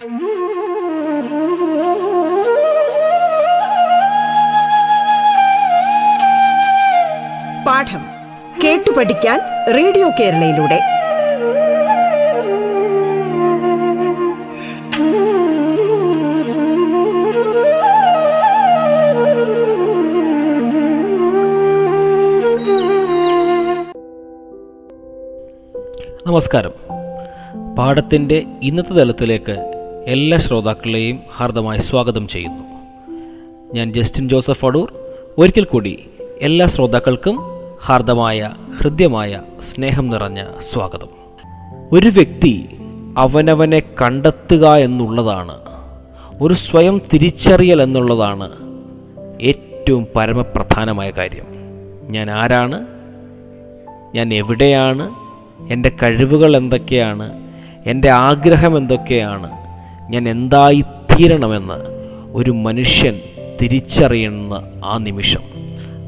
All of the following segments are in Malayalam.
പാഠം കേട്ടു പഠിക്കാൻ റേഡിയോ കേരളയിലൂടെ. നമസ്കാരം. പാഠത്തിന്റെ ഇന്നത്തെ തലത്തിലേക്ക് എല്ലാ ശ്രോതാക്കളെയും ഹാർദമായി സ്വാഗതം ചെയ്യുന്നു. ഞാൻ ജസ്റ്റിൻ ജോസഫ് അടൂർ. ഒരിക്കൽ കൂടി എല്ലാ ശ്രോതാക്കൾക്കും ഹാർദമായ ഹൃദ്യമായ സ്നേഹം നിറഞ്ഞ സ്വാഗതം. ഒരു വ്യക്തി അവനവനെ കണ്ടെത്തുക എന്നുള്ളതാണ് ഒരു സ്വയം തിരിച്ചറിയൽ എന്നുള്ളതാണ് ഏറ്റവും പരമപ്രധാനമായ കാര്യം. ഞാൻ ആരാണ്? ഞാൻ എവിടെയാണ്? എന്റെ കഴിവുകൾ എന്തൊക്കെയാണ്? എന്റെ ആഗ്രഹം എന്തൊക്കെയാണ്? ഞാൻ എന്തായി തീരണമെന്ന് ഒരു മനുഷ്യൻ തിരിച്ചറിയുന്ന ആ നിമിഷം.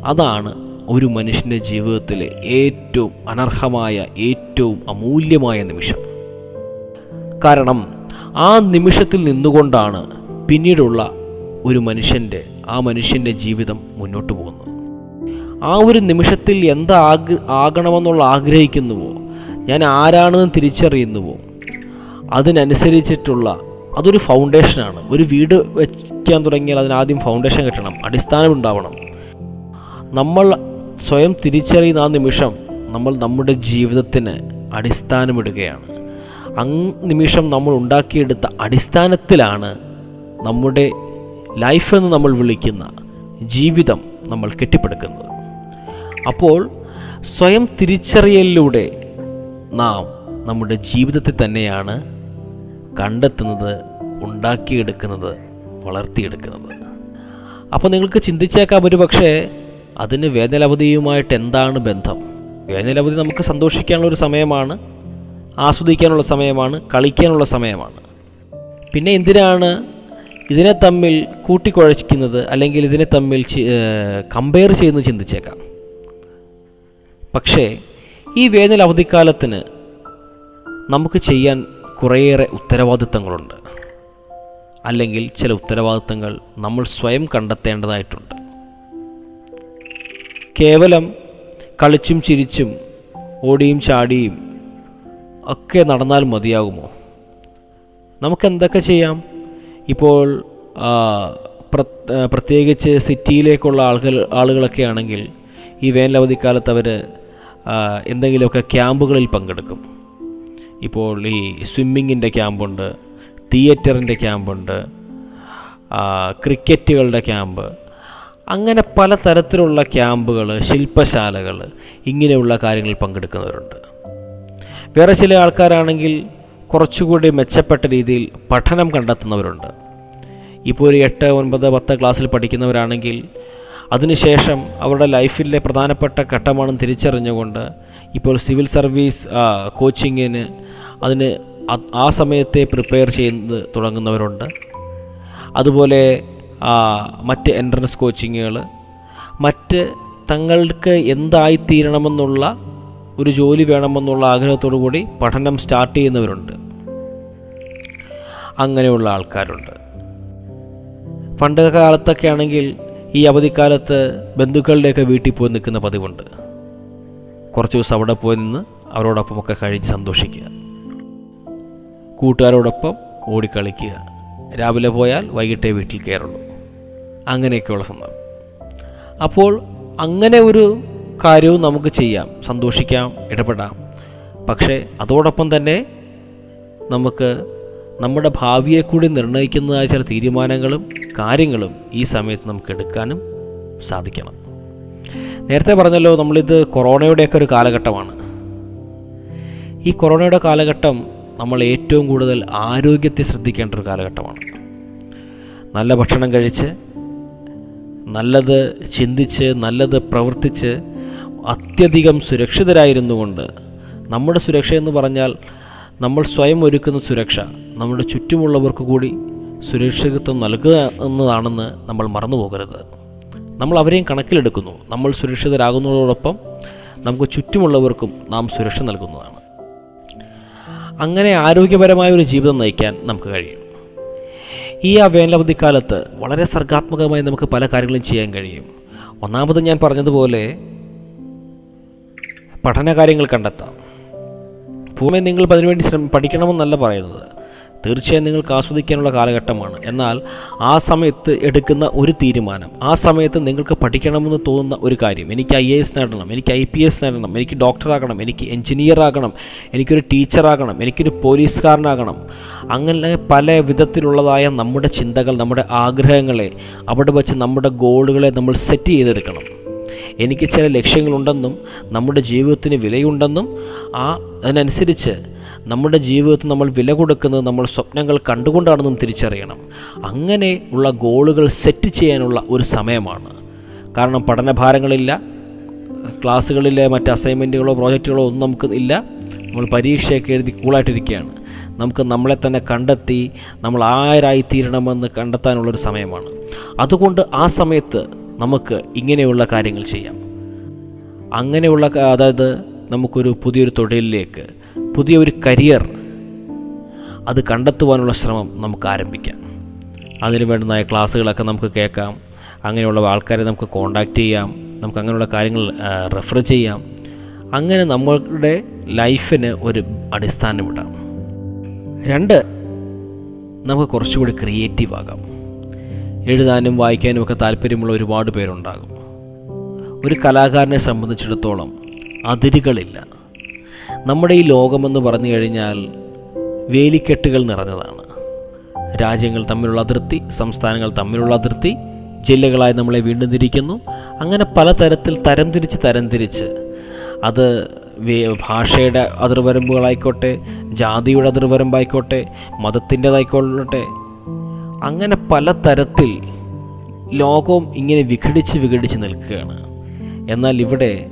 അതാണ് ഒരു മനുഷ്യന്റെ ജീവിതത്തിലെ ഏറ്റവും അനർഹമായ ഏറ്റവും അമൂല്യമായ നിമിഷം. കാരണം ആ നിമിഷത്തിൽ നിന്നുകൊണ്ടാണ് പിന്നീടുള്ള ഒരു മനുഷ്യന്റെ ആ മനുഷ്യന്റെ ജീവിതം മുന്നോട്ട് പോകുന്നത്. ആ ഒരു നിമിഷത്തിൽ എന്താ ആഗ് ആകണമെന്നുള്ള ആഗ്രഹിക്കുന്നുവോ? ഞാൻ ആരാണെന്ന് തിരിച്ചറിയുന്നുവോ? അതിനനുസരിച്ചിട്ടുള്ള അതൊരു ഫൗണ്ടേഷനാണ് ഒരു വീട് വയ്ക്കാൻ തുടങ്ങിയാൽ അതിനാദ്യം ഫൗണ്ടേഷൻ കെട്ടണം. അടിസ്ഥാനം ഉണ്ടാവണം. നമ്മൾ സ്വയം തിരിച്ചറിയുന്ന ആ നിമിഷം നമ്മൾ നമ്മുടെ ജീവിതത്തിന് അടിസ്ഥാനമിടുകയാണ്. അങ് നിമിഷം നമ്മൾ ഉണ്ടാക്കിയെടുത്ത അടിസ്ഥാനത്തിലാണ് നമ്മുടെ ലൈഫ് എന്ന് നമ്മൾ വിളിക്കുന്ന ജീവിതം നമ്മൾ കെട്ടിപ്പടുക്കുന്നത്. അപ്പോൾ സ്വയം തിരിച്ചറിയലിലൂടെ നാം നമ്മുടെ ജീവിതത്തെ തന്നെയാണ് കണ്ടെത്തുന്നത് ഉണ്ടാക്കിയെടുക്കുന്നത് വളർത്തിയെടുക്കുന്നത്. അപ്പോൾ നിങ്ങൾക്ക് ചിന്തിച്ചേക്കാം ഒരു പക്ഷേ അതിന് വേനലവധിയുമായിട്ട് എന്താണ് ബന്ധം? വേനലവധി നമുക്ക് സന്തോഷിക്കാനുള്ള ഒരു സമയമാണ് ആസ്വദിക്കാനുള്ള സമയമാണ് കളിക്കാനുള്ള സമയമാണ്. പിന്നെ എന്തിനാണ് ഇതിനെ തമ്മിൽ കൂട്ടിക്കുഴക്കുന്നത് അല്ലെങ്കിൽ ഇതിനെ തമ്മിൽ കമ്പയർ ചെയ്യുന്ന ചിന്തിച്ചേക്കാം. പക്ഷേ ഈ വേനൽ അവധിക്കാലത്തിന് നമുക്ക് ചെയ്യാൻ കുറേയേറെ ഉത്തരവാദിത്തങ്ങളുണ്ട്. അല്ലെങ്കിൽ ചില ഉത്തരവാദിത്തങ്ങൾ നമ്മൾ സ്വയം കണ്ടെത്തേണ്ടതായിട്ടുണ്ട്. കേവലം കളിച്ചും ചിരിച്ചും ഓടിയും ചാടിയും ഒക്കെ നടന്നാൽ മതിയാകുമോ? നമുക്കെന്തൊക്കെ ചെയ്യാം? ഇപ്പോൾ പ്രത്യേകിച്ച് സിറ്റിയിലേക്കുള്ള ആളുകൾ ആളുകളൊക്കെ ആണെങ്കിൽ ഈ വേനലവധിക്കാലത്ത് അവർ എന്തെങ്കിലുമൊക്കെ ക്യാമ്പുകളിൽ പങ്കെടുക്കും. ഇപ്പോൾ ഈ സ്വിമ്മിങ്ങിന്റെ ക്യാമ്പുണ്ട് തിയേറ്ററിന്റെ ക്യാമ്പുണ്ട് ക്രിക്കറ്റുകളുടെ ക്യാമ്പ്. അങ്ങനെ പല തരത്തിലുള്ള ക്യാമ്പുകൾ ശില്പശാലകൾ ഇങ്ങനെയുള്ള കാര്യങ്ങളിൽ പങ്കെടുക്കുന്നവരുണ്ട്. വേറെ ചില ആൾക്കാരാണെങ്കിൽ കുറച്ചുകൂടി മെച്ചപ്പെട്ട രീതിയിൽ പഠനം കണ്ടെത്തുന്നവരുണ്ട്. ഇപ്പോൾ ഒരു എട്ട് ഒൻപത് പത്ത് ക്ലാസ്സിൽ പഠിക്കുന്നവരാണെങ്കിൽ അതിനുശേഷം അവരുടെ ലൈഫിലെ പ്രധാനപ്പെട്ട ഘട്ടമാണെന്ന് തിരിച്ചറിഞ്ഞുകൊണ്ട് ഇപ്പോൾ സിവിൽ സർവീസ് കോച്ചിങ്ങിന് അതിന് ആ സമയത്തെ പ്രിപ്പയർ ചെയ്യുന്നത് തുടങ്ങുന്നവരുണ്ട്. അതുപോലെ മറ്റ് എൻട്രൻസ് കോച്ചിങ്ങുകൾ മറ്റ് തങ്ങൾക്ക് എന്തായിത്തീരണമെന്നുള്ള ഒരു ജോലി വേണമെന്നുള്ള ആഗ്രഹത്തോടു കൂടി പഠനം സ്റ്റാർട്ട് ചെയ്യുന്നവരുണ്ട്. അങ്ങനെയുള്ള ആൾക്കാരുണ്ട്. പണ്ട് കാലത്തൊക്കെ ആണെങ്കിൽ ഈ അവധിക്കാലത്ത് ബന്ധുക്കളുടെയൊക്കെ വീട്ടിൽ പോയി നിൽക്കുന്ന പതിവുണ്ട്. കുറച്ച് ദിവസം അവിടെ പോയി നിന്ന് അവരോടൊപ്പമൊക്കെ കഴിഞ്ഞ് സന്തോഷിക്കുക. കൂട്ടുകാരോടൊപ്പം ഓടിക്കളിക്കുക. രാവിലെ പോയാൽ വൈകിട്ടേ വീട്ടിൽ കയറുള്ളൂ. അങ്ങനെയൊക്കെയുള്ള സന്ദർഭം അപ്പോൾ അങ്ങനെ ഒരു കാര്യവും നമുക്ക് ചെയ്യാം. സന്തോഷിക്കാം ഇടപെടാം. പക്ഷേ അതോടൊപ്പം തന്നെ നമുക്ക് നമ്മുടെ ഭാവിയെ കൂടി നിർണയിക്കുന്നതായ ചില തീരുമാനങ്ങളും കാര്യങ്ങളും ഈ സമയത്ത് നമുക്ക് എടുക്കാനും സാധിക്കണം. നേരത്തെ പറഞ്ഞല്ലോ നമ്മളിത് കൊറോണയുടെയൊക്കെ ഒരു കാലഘട്ടമാണ്. ഈ കൊറോണയുടെ കാലഘട്ടം നമ്മൾ ഏറ്റവും കൂടുതൽ ആരോഗ്യത്തെ ശ്രദ്ധിക്കേണ്ട ഒരു കാലഘട്ടമാണ്. നല്ല ഭക്ഷണം കഴിച്ച് നല്ലത് ചിന്തിച്ച് നല്ലത് പ്രവർത്തിച്ച് അത്യധികം സുരക്ഷിതരായിരുന്നു കൊണ്ട് നമ്മുടെ സുരക്ഷ എന്ന് പറഞ്ഞാൽ നമ്മൾ സ്വയം ഒരുക്കുന്ന സുരക്ഷ നമ്മുടെ ചുറ്റുമുള്ളവർക്ക് കൂടി സുരക്ഷിതത്വം നൽകുക എന്നതാണെന്ന് നമ്മൾ മറന്നു പോകരുത്. നമ്മൾ അവരെയും കണക്കിലെടുക്കുന്നു. നമ്മൾ സുരക്ഷിതരാകുന്നതോടൊപ്പം നമുക്ക് ചുറ്റുമുള്ളവർക്കും നാം സുരക്ഷ നൽകുന്നതാണ്. അങ്ങനെ ആരോഗ്യപരമായ ഒരു ജീവിതം നയിക്കാൻ നമുക്ക് കഴിയും. ഈ ആ വേനലവധിക്കാലത്ത് വളരെ സർഗാത്മകമായി നമുക്ക് പല കാര്യങ്ങളും ചെയ്യാൻ കഴിയും. ഒന്നാമത് ഞാൻ പറഞ്ഞതുപോലെ പഠന കാര്യങ്ങൾ കണ്ടെത്താം. പൂർണ നിങ്ങൾ അതിനുവേണ്ടി ശ്രമം പഠിക്കണമെന്നല്ല പറയുന്നത്. തീർച്ചയായും നിങ്ങൾക്ക് ആസ്വദിക്കാനുള്ള കാലഘട്ടമാണ്. എന്നാൽ ആ സമയത്ത് എടുക്കുന്ന ഒരു തീരുമാനം ആ സമയത്ത് നിങ്ങൾക്ക് പഠിക്കണമെന്ന് തോന്നുന്ന ഒരു കാര്യം എനിക്ക് ഐ എ എസ് നേടണം എനിക്ക് ഐ പി എസ് നേടണം എനിക്ക് ഡോക്ടറാകണം എനിക്ക് എഞ്ചിനീയർ ആകണം എനിക്കൊരു ടീച്ചറാകണം എനിക്കൊരു പോലീസുകാരനാകണം അങ്ങനെ പല വിധത്തിലുള്ളതായ നമ്മുടെ ചിന്തകൾ നമ്മുടെ ആഗ്രഹങ്ങളെ അവിടെ വച്ച് നമ്മുടെ ഗോളുകളെ നമ്മൾ സെറ്റ് ചെയ്തെടുക്കണം. എനിക്ക് ചില ലക്ഷ്യങ്ങളുണ്ടെന്നും നമ്മുടെ ജീവിതത്തിന് വിലയുണ്ടെന്നും ആ അതിനനുസരിച്ച് നമ്മുടെ ജീവിതത്തിൽ നമ്മൾ വില കൊടുക്കുന്നത് നമ്മൾ സ്വപ്നങ്ങൾ കണ്ടുകൊണ്ടാണെന്നും തിരിച്ചറിയണം. അങ്ങനെ ഉള്ള ഗോളുകൾ സെറ്റ് ചെയ്യാനുള്ള ഒരു സമയമാണ്. കാരണം പഠനഭാരങ്ങളില്ല ക്ലാസ്സുകളിലെ മറ്റ് അസൈൻമെന്റുകളോ പ്രോജക്റ്റുകളോ ഒന്നും നമുക്ക് ഇല്ല. നമ്മൾ പരീക്ഷയൊക്കെ എഴുതി കൂളായിട്ടിരിക്കുകയാണ് നമുക്ക് നമ്മളെ തന്നെ കണ്ടെത്തി നമ്മൾ ആരായിത്തീരണമെന്ന് കണ്ടെത്താനുള്ളൊരു സമയമാണ്. അതുകൊണ്ട് ആ സമയത്ത് നമുക്ക് ഇങ്ങനെയുള്ള കാര്യങ്ങൾ ചെയ്യാം. അങ്ങനെയുള്ള അതായത് നമുക്കൊരു പുതിയൊരു തൊഴിലിലേക്ക് പുതിയൊരു കരിയർ അത് കണ്ടെത്തുവാനുള്ള ശ്രമം നമുക്ക് ആരംഭിക്കാം. അതിന് വേണ്ടുന്നതായ ക്ലാസ്സുകളൊക്കെ നമുക്ക് കേൾക്കാം. അങ്ങനെയുള്ള ആൾക്കാരെ നമുക്ക് കോണ്ടാക്റ്റ് ചെയ്യാം. നമുക്ക് അങ്ങനെയുള്ള കാര്യങ്ങൾ റെഫർ ചെയ്യാം. അങ്ങനെ നമ്മളുടെ ലൈഫിന് ഒരു അടിസ്ഥാനമിടാം രണ്ട് നമുക്ക് കുറച്ചുകൂടി ക്രിയേറ്റീവ് ആകാം. എഴുതാനും വായിക്കാനും ഒക്കെ താല്പര്യമുള്ള ഒരുപാട് പേരുണ്ടാകും. ഒരു കലാകാരനെ സംബന്ധിച്ചിടത്തോളം അതിരുകളില്ല. നമ്മുടെ ഈ ലോകമെന്ന് പറഞ്ഞു കഴിഞ്ഞാൽ വേലിക്കെട്ടുകൾ നിറഞ്ഞതാണ്. രാജ്യങ്ങൾ തമ്മിലുള്ള അതിർത്തി സംസ്ഥാനങ്ങൾ തമ്മിലുള്ള അതിർത്തി ജില്ലകളായി നമ്മളെ വീണ്ടും തിരിക്കുന്നു. അങ്ങനെ പലതരത്തിൽ തരംതിരിച്ച് തരംതിരിച്ച് അത് ഭാഷയുടെ അതിർവരമ്പുകളായിക്കോട്ടെ ജാതിയുടെ അതിർവരമ്പായിക്കോട്ടെ മതത്തിന്റെതായിക്കോട്ടെ. അങ്ങനെ പലതരത്തിൽ ലോകവും ഇങ്ങനെ വിഘടിച്ച് വിഘടിച്ച് നിൽക്കുകയാണ്. എന്നാൽ ഇവിടെ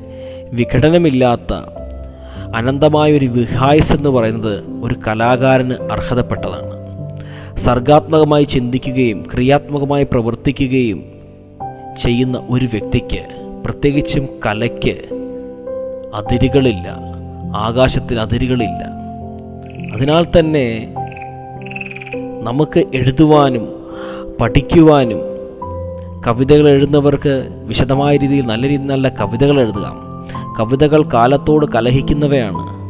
വിഘടനമില്ലാത്ത അനന്തമായൊരു വിഹായസ് എന്ന് പറയുന്നത് ഒരു കലാകാരന് അർഹതപ്പെട്ടതാണ്. സർഗാത്മകമായി ചിന്തിക്കുകയും ക്രിയാത്മകമായി പ്രവർത്തിക്കുകയും ചെയ്യുന്ന ഒരു വ്യക്തിക്ക് പ്രത്യേകിച്ചും കലയ്ക്ക് അതിരുകളില്ല ആകാശത്തിന് അതിരുകളില്ല. അതിനാൽ തന്നെ നമുക്ക് എഴുതുവാനും പഠിക്കുവാനും കവിതകൾ എഴുതുന്നവർക്ക് വിശദമായ രീതിയിൽ നല്ല രീതിയിൽ നല്ല കവിതകൾ എഴുതുക കവിതകൾ കാലത്തോട് കലഹിക്കുന്നവയാണ്.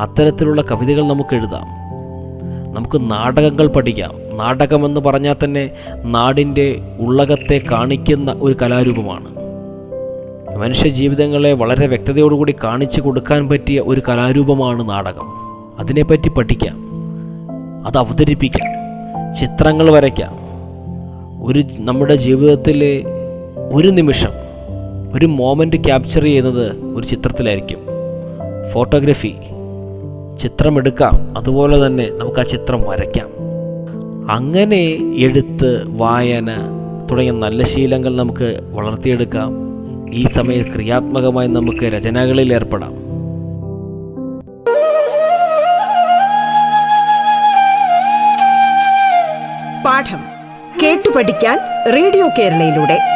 അത്തരത്തിലുള്ള കവിതകൾ നമുക്ക് എഴുതാം. നമുക്ക് നാടകങ്ങൾ പഠിക്കാം. നാടകമെന്ന് പറഞ്ഞാൽ തന്നെ നാടിന്റെ ഉള്ളകത്തെ കാണിക്കുന്ന ഒരു കലാരൂപമാണ്. മനുഷ്യ ജീവിതങ്ങളെ വളരെ വ്യക്തതയോടുകൂടി കാണിച്ചു കൊടുക്കാൻ പറ്റിയ ഒരു കലാരൂപമാണ് നാടകം. അതിനെപ്പറ്റി പഠിക്കാം. അത് അവതരിപ്പിക്കാം. ചിത്രങ്ങൾ വരയ്ക്കാം. ഒരു നമ്മുടെ ജീവിതത്തിലെ ഒരു നിമിഷം ഒരു മോമെന്റ് ക്യാപ്ചർ ചെയ്യുന്നത് ഒരു ചിത്രത്തിലായിരിക്കും. ഫോട്ടോഗ്രഫി ചിത്രമെടുക്കാം. അതുപോലെ തന്നെ നമുക്ക് ആ ചിത്രം വരയ്ക്കാം. അങ്ങനെ എഴുത്ത് വായന തുടങ്ങിയ നല്ല ശീലങ്ങൾ നമുക്ക് വളർത്തിയെടുക്കാം. ഈ സമയത്ത് ക്രിയാത്മകമായി നമുക്ക് രചനകളിൽ ഏർപ്പെടാം. പാഠം കേട്ടു പഠിക്കാൻ റേഡിയോ കേരളയിലൂടെ.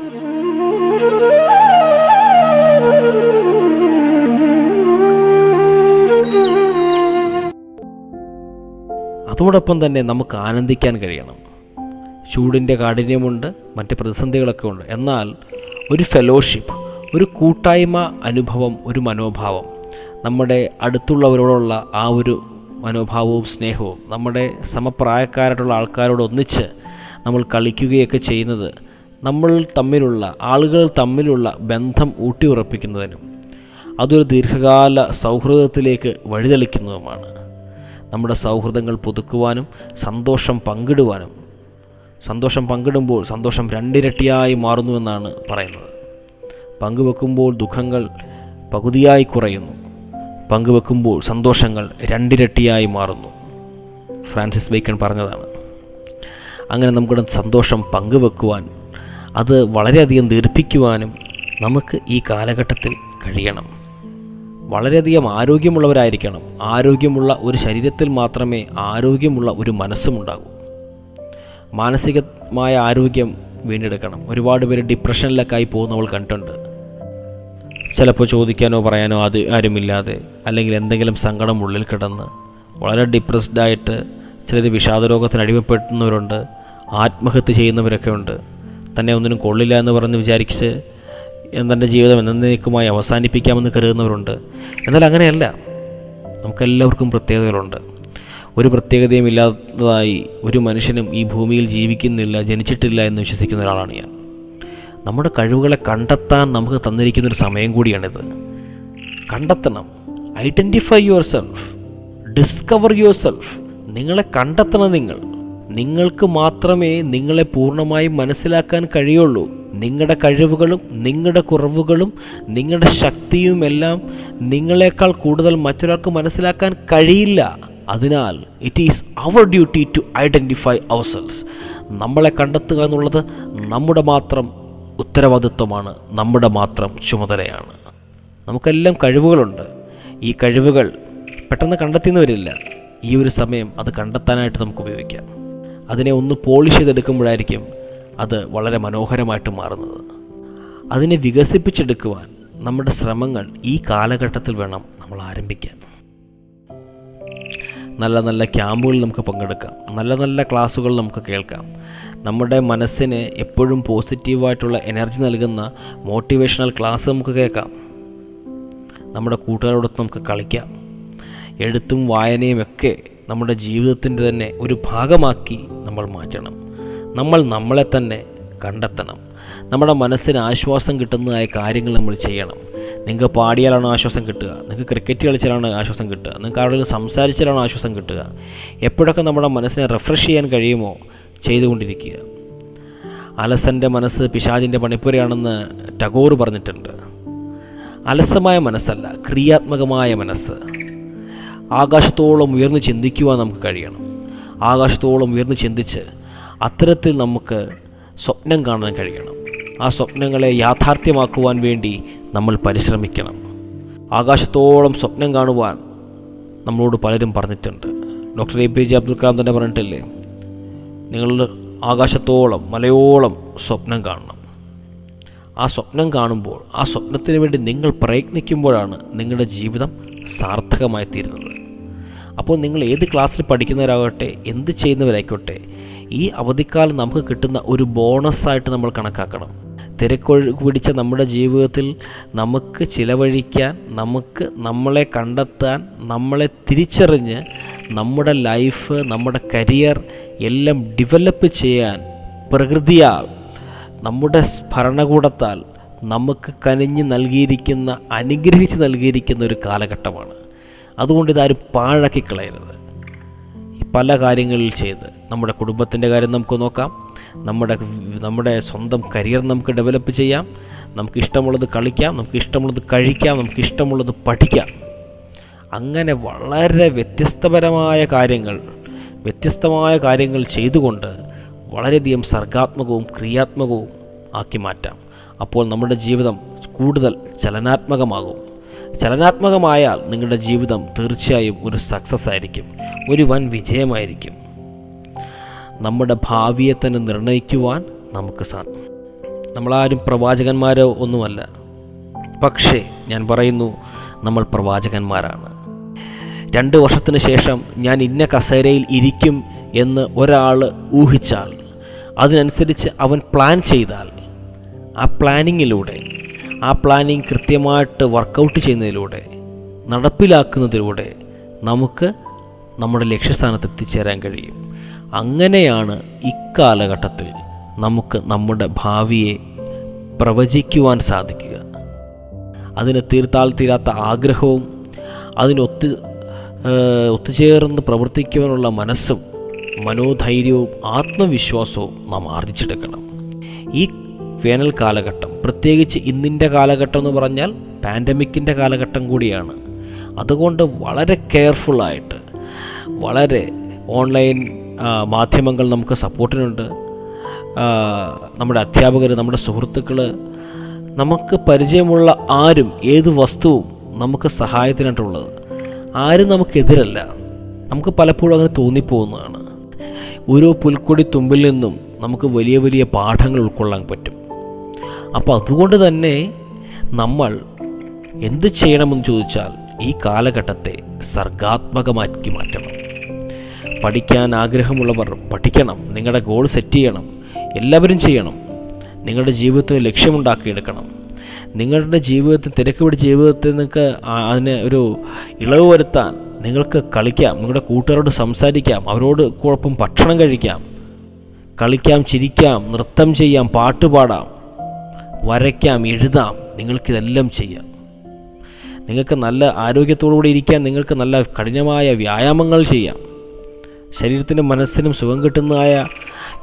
അതോടൊപ്പം തന്നെ നമുക്ക് ആനന്ദിക്കാൻ കഴിയണം. ചൂടിന്റെ കാഠിന്യമുണ്ട് മറ്റ് പ്രതിസന്ധികളൊക്കെ ഉണ്ട്. എന്നാൽ ഒരു ഫെലോഷിപ്പ് ഒരു കൂട്ടായ്മ അനുഭവം ഒരു മനോഭാവം നമ്മുടെ അടുത്തുള്ളവരോടുള്ള ആ ഒരു മനോഭാവവും സ്നേഹവും നമ്മുടെ സമപ്രായക്കാരായിട്ടുള്ള ആൾക്കാരോട് ഒന്നിച്ച് നമ്മൾ കളിക്കുകയൊക്കെ ചെയ്യുന്നത് നമ്മൾ തമ്മിലുള്ള ആളുകൾ തമ്മിലുള്ള ബന്ധം ഊട്ടിയുറപ്പിക്കുന്നതിനും അതൊരു ദീർഘകാല സൗഹൃദത്തിലേക്ക് വഴിതെളിക്കുന്നതുമാണ്. നമ്മുടെ സൗഹൃദങ്ങൾ പുതുക്കുവാനും സന്തോഷം പങ്കിടുവാനും. സന്തോഷം പങ്കിടുമ്പോൾ സന്തോഷം രണ്ടിരട്ടിയായി മാറുന്നുവെന്നാണ് പറയുന്നത്. പങ്കുവെക്കുമ്പോൾ ദുഃഖങ്ങൾ പകുതിയായി കുറയുന്നു. പങ്കുവെക്കുമ്പോൾ സന്തോഷങ്ങൾ രണ്ടിരട്ടിയായി മാറുന്നു. ഫ്രാൻസിസ് ബേക്കൺ പറഞ്ഞതാണ് അങ്ങനെ നമ്മുടെ സന്തോഷം പങ്കുവെക്കുവാൻ അത് വളരെയധികം ദീർഘിപ്പിക്കുവാനും നമുക്ക് ഈ കാലഘട്ടത്തിൽ കഴിയണം. വളരെയധികം ആരോഗ്യമുള്ളവരായിരിക്കണം. ആരോഗ്യമുള്ള ഒരു ശരീരത്തിൽ മാത്രമേ ആരോഗ്യമുള്ള ഒരു മനസ്സും ഉണ്ടാകൂ മാനസികമായ ആരോഗ്യം വീണ്ടെടുക്കണം. ഒരുപാട് പേര് ഡിപ്രഷനിലൊക്കെ ആയി പോകുന്നവൾ കണ്ടിട്ടുണ്ട്. ചിലപ്പോൾ ചോദിക്കാനോ പറയാനോ അത് ആരുമില്ലാതെ അല്ലെങ്കിൽ എന്തെങ്കിലും സങ്കടം ഉള്ളിൽ കിടന്ന് വളരെ ഡിപ്രസ്ഡ് ആയിട്ട് ചിലർ വിഷാദരോഗത്തിന് അടിമപ്പെടുന്നവരുണ്ട് ആത്മഹത്യ ചെയ്യുന്നവരൊക്കെ ഉണ്ട്. തന്നെ ഒന്നിനും കൊള്ളില്ല എന്ന് പറഞ്ഞ് വിചാരിച്ച് തന്റെ ജീവിതം എന്നേക്കുമായി അവസാനിപ്പിക്കാമെന്ന് കരുതുന്നവരുണ്ട്. എന്നാൽ അങ്ങനെയല്ല. നമുക്കെല്ലാവർക്കും പ്രത്യേകതകളുണ്ട്. ഒരു പ്രത്യേകതയും ഇല്ലാത്തതായി ഒരു മനുഷ്യനും ഈ ഭൂമിയിൽ ജീവിക്കുന്നില്ല ജനിച്ചിട്ടില്ല എന്ന് വിശ്വസിക്കുന്ന ഒരാളാണ് ഞാൻ. നമ്മുടെ കഴിവുകളെ കണ്ടെത്താൻ നമുക്ക് തന്നിരിക്കുന്നൊരു സമയം കൂടിയാണിത്. കണ്ടെത്തണം. Identify yourself discover yourself നിങ്ങളെ കണ്ടെത്തണം നിങ്ങൾ. നിങ്ങൾക്ക് മാത്രമേ നിങ്ങളെ പൂർണമായും മനസ്സിലാക്കാൻ കഴിയുള്ളൂ. നിങ്ങളുടെ കഴിവുകളും നിങ്ങളുടെ കുറവുകളും നിങ്ങളുടെ ശക്തിയുമെല്ലാം നിങ്ങളെക്കാൾ കൂടുതൽ മറ്റൊരാൾക്ക് മനസ്സിലാക്കാൻ കഴിയില്ല. അതിനാൽ it is our duty to identify ourselves നമ്മളെ കണ്ടെത്തുക എന്നുള്ളത് നമ്മുടെ മാത്രം ഉത്തരവാദിത്വമാണ് നമ്മുടെ മാത്രം ചുമതലയാണ്. നമുക്കെല്ലാം കഴിവുകളുണ്ട്. ഈ കഴിവുകൾ പെട്ടെന്ന് കണ്ടെത്തിയെന്ന് വരില്ല. ഈ ഒരു സമയം അത് കണ്ടെത്താനായിട്ട് നമുക്ക് ഉപയോഗിക്കാം. അതിനെ ഒന്ന് പോളിഷ് ചെയ്തെടുക്കുമ്പോഴായിരിക്കും അത് വളരെ മനോഹരമായിട്ട് മാറുന്നത്. അതിനെ വികസിപ്പിച്ചെടുക്കുവാൻ നമ്മുടെ ശ്രമങ്ങൾ ഈ കാലഘട്ടത്തിൽ വേണം നമ്മൾ ആരംഭിക്കാൻ. നല്ല നല്ല ക്യാമ്പുകളിൽ നമുക്ക് പങ്കെടുക്കാം. നല്ല നല്ല ക്ലാസ്സുകൾ നമുക്ക് കേൾക്കാം. നമ്മുടെ മനസ്സിന് എപ്പോഴും പോസിറ്റീവായിട്ടുള്ള എനർജി നൽകുന്ന മോട്ടിവേഷണൽ ക്ലാസ് നമുക്ക് കേൾക്കാം. നമ്മുടെ കൂട്ടുകാരോടൊത്ത് നമുക്ക് കളിക്കാം. എഴുത്തും വായനയും ഒക്കെ നമ്മുടെ ജീവിതത്തിന്റെ തന്നെ ഒരു ഭാഗമാക്കി നമ്മൾ മാറ്റണം. നമ്മൾ നമ്മളെ തന്നെ കണ്ടെത്തണം. നമ്മുടെ മനസ്സിന് ആശ്വാസം കിട്ടുന്നതായ കാര്യങ്ങൾ നമ്മൾ ചെയ്യണം. നിങ്ങൾക്ക് പാടിയാലാണ് ആശ്വാസം കിട്ടുക. നിങ്ങൾക്ക് ക്രിക്കറ്റ് കളിച്ചാലാണ് ആശ്വാസം കിട്ടുക. നിങ്ങൾക്ക് ആരോടും സംസാരിച്ചാലാണ് ആശ്വാസം കിട്ടുക. എപ്പോഴൊക്കെ നമ്മുടെ മനസ്സിനെ റിഫ്രഷ് ചെയ്യാൻ കഴിയുമോ ചെയ്തുകൊണ്ടിരിക്കുക. അലസന്റെ മനസ്സ് പിശാചിന്റെ പണിപ്പുരയാണെന്ന് ടഗോർ പറഞ്ഞിട്ടുണ്ട്. അലസമായ മനസ്സല്ല ക്രിയാത്മകമായ മനസ്സ്. ആകാശത്തോളം ഉയർന്ന് ചിന്തിക്കുവാൻ നമുക്ക് കഴിയണം. ആകാശത്തോളം ഉയർന്ന് ചിന്തിച്ച് അത്തരത്തിൽ നമുക്ക് സ്വപ്നം കാണാൻ കഴിയണം. ആ സ്വപ്നങ്ങളെ യാഥാർത്ഥ്യമാക്കുവാൻ വേണ്ടി നമ്മൾ പരിശ്രമിക്കണം. ആകാശത്തോളം സ്വപ്നം കാണുവാൻ നമ്മളോട് പലരും പറഞ്ഞിട്ടുണ്ട്. Doctor A P J Abdul Kalam തന്നെ പറഞ്ഞിട്ടില്ലേ? നിങ്ങൾ ആകാശത്തോളം മലയോളം സ്വപ്നം കാണണം. ആ സ്വപ്നം കാണുമ്പോൾ ആ സ്വപ്നത്തിന് വേണ്ടി നിങ്ങൾ പ്രയത്നിക്കുമ്പോഴാണ് നിങ്ങളുടെ ജീവിതം സാർത്ഥകമായി തീരുന്നത്. അപ്പോൾ നിങ്ങൾ ഏത് ക്ലാസ്സിൽ പഠിക്കുന്നവരാകട്ടെ എന്ത് ചെയ്യുന്നവരായിക്കോട്ടെ ഈ അവധിക്കാലം നമുക്ക് കിട്ടുന്ന ഒരു ബോണസായിട്ട് നമ്മൾ കണക്കാക്കണം. തിരക്കൊഴു പിടിച്ച നമ്മുടെ ജീവിതത്തിൽ നമുക്ക് ചിലവഴിക്കാൻ നമുക്ക് നമ്മളെ കണ്ടെത്താൻ നമ്മളെ തിരിച്ചറിഞ്ഞ് നമ്മുടെ ലൈഫ് നമ്മുടെ കരിയർ എല്ലാം ഡെവലപ്പ് ചെയ്യാൻ പ്രകൃതിയാൽ നമ്മുടെ ഭരണകൂടത്താൽ നമുക്ക് കനിഞ്ഞ് നൽകിയിരിക്കുന്ന അനുഗ്രഹിച്ച് നൽകിയിരിക്കുന്ന ഒരു കാലഘട്ടമാണ്. അതുകൊണ്ട് ഇതാരും പാഴാക്കി കളയരുത്. പല കാര്യങ്ങളിൽ ചെയ്ത് നമ്മുടെ കുടുംബത്തിന്റെ കാര്യം നമുക്ക് നോക്കാം. നമ്മുടെ നമ്മുടെ സ്വന്തം കരിയർ നമുക്ക് ഡെവലപ്പ് ചെയ്യാം. നമുക്ക് ഇഷ്ടമുള്ളത് കളിക്കാം നമുക്ക് ഇഷ്ടമുള്ളത് കഴിക്കാം നമുക്ക് ഇഷ്ടമുള്ളത് പഠിക്കാം. അങ്ങനെ വളരെ വ്യത്യസ്തപരമായ കാര്യങ്ങൾ വ്യത്യസ്തമായ കാര്യങ്ങൾ ചെയ്തുകൊണ്ട് വളരെയധികം സർഗാത്മകവും ക്രിയാത്മകവും ആക്കി മാറ്റാം. അപ്പോൾ നമ്മുടെ ജീവിതം കൂടുതൽ ചലനാത്മകമാകും. ചലനാത്മകമായാൽ നിങ്ങളുടെ ജീവിതം തീർച്ചയായും ഒരു സക്സസ് ആയിരിക്കും. ഒരു വൻ വിജയമായിരിക്കും. നമ്മുടെ ഭാവിയെ തന്നെ നിർണയിക്കുവാൻ നമുക്ക് സാധിക്കും. നമ്മളാരും പ്രവാചകന്മാരോ ഒന്നുമല്ല. പക്ഷേ ഞാൻ പറയുന്നു നമ്മൾ പ്രവാചകന്മാരാണ്. രണ്ട് വർഷത്തിന് ശേഷം ഞാൻ ഇന്ന കസേരയിൽ ഇരിക്കും എന്ന് ഒരാൾ ഊഹിച്ചാൽ അതിനനുസരിച്ച് അവൻ പ്ലാൻ ചെയ്താൽ ആ പ്ലാനിങ്ങിലൂടെ ആ പ്ലാനിങ് കൃത്യമായിട്ട് വർക്കൗട്ട് ചെയ്യുന്നതിലൂടെ നടപ്പിലാക്കുന്നതിലൂടെ നമുക്ക് നമ്മുടെ ലക്ഷ്യസ്ഥാനത്ത് എത്തിച്ചേരാൻ കഴിയും. അങ്ങനെയാണ് ഇക്കാലഘട്ടത്തിൽ നമുക്ക് നമ്മുടെ ഭാവിയെ പ്രവചിക്കുവാൻ സാധിക്കുക. അതിന് തീർത്താൽ തീരാത്ത ആഗ്രഹവും അതിനൊത്ത് ഒത്തുചേർന്ന് പ്രവർത്തിക്കുവാനുള്ള മനസ്സും മനോധൈര്യവും ആത്മവിശ്വാസവും നാം ആർജിച്ചെടുക്കണം. ഈ വേനൽ കാലഘട്ടം. പ്രത്യേകിച്ച് ഇന്നിന്റെ കാലഘട്ടം എന്ന് പറഞ്ഞാൽ പാൻഡമിക്കിന്റെ കാലഘട്ടം കൂടിയാണ്. അതുകൊണ്ട് വളരെ കെയർഫുള്ളായിട്ട് വളരെ ഓൺലൈൻ മാധ്യമങ്ങൾ നമുക്ക് സപ്പോർട്ടിനുണ്ട് നമ്മുടെ അധ്യാപകർ നമ്മുടെ സുഹൃത്തുക്കൾ നമുക്ക് പരിചയമുള്ള ആരും ഏത് വസ്തുവും നമുക്ക് സഹായത്തിനായിട്ടുള്ളത്. ആരും നമുക്കെതിരല്ല നമുക്ക് പലപ്പോഴും അങ്ങനെ തോന്നിപ്പോകുന്നതാണ്. ഓരോ പുൽക്കൊടി തുമ്പിൽ നിന്നും നമുക്ക് വലിയ വലിയ പാഠങ്ങൾ ഉൾക്കൊള്ളാൻ പറ്റും. അപ്പോൾ അതുകൊണ്ട് തന്നെ നമ്മൾ എന്ത് ചെയ്യണമെന്ന് ചോദിച്ചാൽ ഈ കാലഘട്ടത്തെ സർഗാത്മകമാക്കി മാറ്റണം. പഠിക്കാൻ ആഗ്രഹമുള്ളവർ പഠിക്കണം നിങ്ങളുടെ ഗോൾ സെറ്റ് ചെയ്യണം എല്ലാവരും ചെയ്യണം നിങ്ങളുടെ ജീവിതത്തിൽ ലക്ഷ്യമുണ്ടാക്കിയെടുക്കണം നിങ്ങളുടെ ജീവിതത്തിൽ തിരക്ക് പിടിച്ച ജീവിതത്തിൽ നിങ്ങൾക്ക് അതിന് ഒരു ഇളവ് വരുത്താൻ നിങ്ങൾക്ക് കളിക്കാം നിങ്ങളുടെ കൂട്ടുകാരോട് സംസാരിക്കാം അവരോട് കുഴപ്പം ഭക്ഷണം കഴിക്കാം കളിക്കാം ചിരിക്കാം നൃത്തം ചെയ്യാം പാട്ട് പാടാം വരയ്ക്കാം എഴുതാം നിങ്ങൾക്കിതെല്ലാം ചെയ്യാം. നിങ്ങൾക്ക് നല്ല ആരോഗ്യത്തോടുകൂടി ഇരിക്കാൻ നിങ്ങൾക്ക് നല്ല കഠിനമായ വ്യായാമങ്ങൾ ചെയ്യാം. ശരീരത്തിനും മനസ്സിനും സുഖം കിട്ടുന്നതായ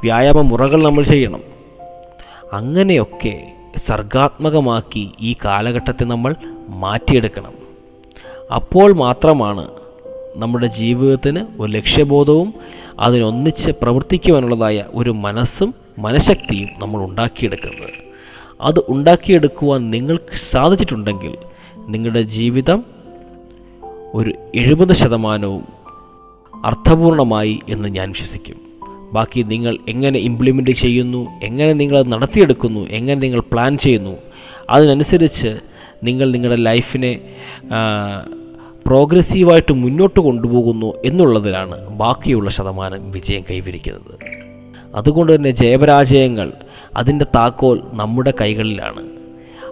വ്യായാമ മുറകൾ നമ്മൾ ചെയ്യണം. അങ്ങനെയൊക്കെ സർഗാത്മകമാക്കി ഈ കാലഘട്ടത്തെ നമ്മൾ മാറ്റിയെടുക്കണം. അപ്പോൾ മാത്രമാണ് നമ്മുടെ ജീവിതത്തിന് ഒരു ലക്ഷ്യബോധവും അതിനൊന്നിച്ച് പ്രവർത്തിക്കുവാനുള്ളതായ ഒരു മനസ്സും മനഃശക്തിയും നമ്മൾ ഉണ്ടാക്കിയെടുക്കുന്നത്. അത് ഉണ്ടാക്കിയെടുക്കുവാൻ നിങ്ങൾക്ക് സാധിച്ചിട്ടുണ്ടെങ്കിൽ നിങ്ങളുടെ ജീവിതം ഒരു എഴുപത് ശതമാനവും അർത്ഥപൂർണമായി എന്ന് ഞാൻ വിശ്വസിക്കും. ബാക്കി നിങ്ങൾ എങ്ങനെ ഇംപ്ലിമെന്റ് ചെയ്യുന്നു എങ്ങനെ നിങ്ങൾ അത് നടത്തിയെടുക്കുന്നു എങ്ങനെ നിങ്ങൾ പ്ലാൻ ചെയ്യുന്നു അതിനനുസരിച്ച് നിങ്ങൾ നിങ്ങളുടെ ലൈഫിനെ പ്രോഗ്രസീവായിട്ട് മുന്നോട്ട് കൊണ്ടുപോകുന്നു എന്നുള്ളതിലാണ് ബാക്കിയുള്ള ശതമാനം വിജയം കൈവരിക്കുന്നത്. അതുകൊണ്ട് തന്നെ ജയപരാജയങ്ങൾ അതിന്റെ താക്കോൽ നമ്മുടെ കൈകളിലാണ്.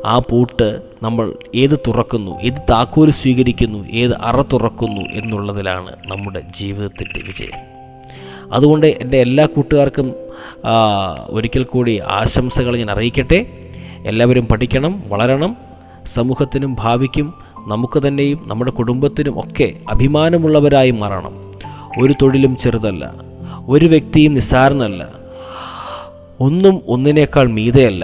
ആ പൂട്ട് നമ്മൾ ഏത് തുറക്കുന്നു ഏത് താക്കോൽ സ്വീകരിക്കുന്നു ഏത് അറ തുറക്കുന്നു എന്നുള്ളതിലാണ് നമ്മുടെ ജീവിതത്തിന്റെ വിജയം. അതുകൊണ്ട് എന്റെ എല്ലാ കൂട്ടുകാർക്കും ഒരിക്കൽ കൂടി ആശംസകൾ ഞാൻ അറിയിക്കട്ടെ. എല്ലാവരും പഠിക്കണം വളരണം. സമൂഹത്തിനും ഭാവിക്കും നമുക്ക് തന്നെയും നമ്മുടെ കുടുംബത്തിനും ഒക്കെ അഭിമാനമുള്ളവരായി മാറണം. ഒരു തൊഴിലും ചെറുതല്ല ഒരു വ്യക്തിയും നിസ്സാരനല്ല. ഒന്നും ഒന്നിനേക്കാൾ മീതയല്ല.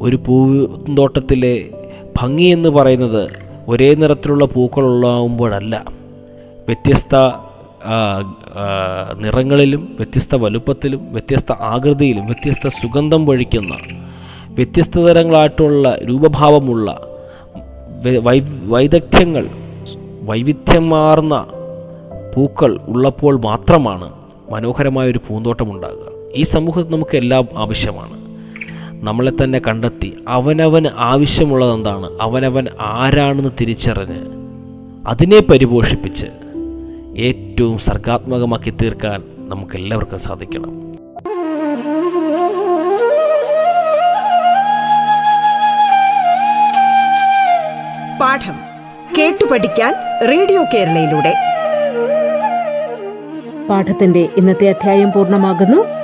ഒരു പൂന്തോട്ടത്തിലെ ഭംഗി എന്ന് പറയുന്നത് ഒരേ നിറത്തിലുള്ള പൂക്കളുള്ളാവുമ്പോഴല്ല വ്യത്യസ്ത നിറങ്ങളിലും വ്യത്യസ്ത വലുപ്പത്തിലും വ്യത്യസ്ത ആകൃതിയിലും വ്യത്യസ്ത സുഗന്ധം പൊഴിക്കുന്ന വ്യത്യസ്ത തരങ്ങളായിട്ടുള്ള രൂപഭാവമുള്ള വൈ- വൈദഗ്ധ്യങ്ങൾ വൈവിധ്യമാർന്ന പൂക്കൾ ഉള്ളപ്പോൾ മാത്രമാണ് മനോഹരമായ ഒരു പൂന്തോട്ടം ഉണ്ടാകുക ഈ സമൂഹത്തിൽ നമുക്ക് എല്ലാം ആവശ്യമാണ്. നമ്മളെ തന്നെ കണ്ടെത്തി അവനവന് ആവശ്യമുള്ളത് എന്താണ്? അവനവൻ ആരാണെന്ന് തിരിച്ചറിഞ്ഞ് അതിനെ പരിപോഷിപ്പിച്ച് ഏറ്റവും സർഗാത്മകമാക്കി തീർക്കാൻ നമുക്കെല്ലാവർക്കും സാധിക്കണം. പാഠം കേട്ടു പഠിക്കാൻ റേഡിയോ കേരളയിലൂടെ. പാഠത്തിന്റെ ഇന്നത്തെ അധ്യായം പൂർണമാകുന്നു.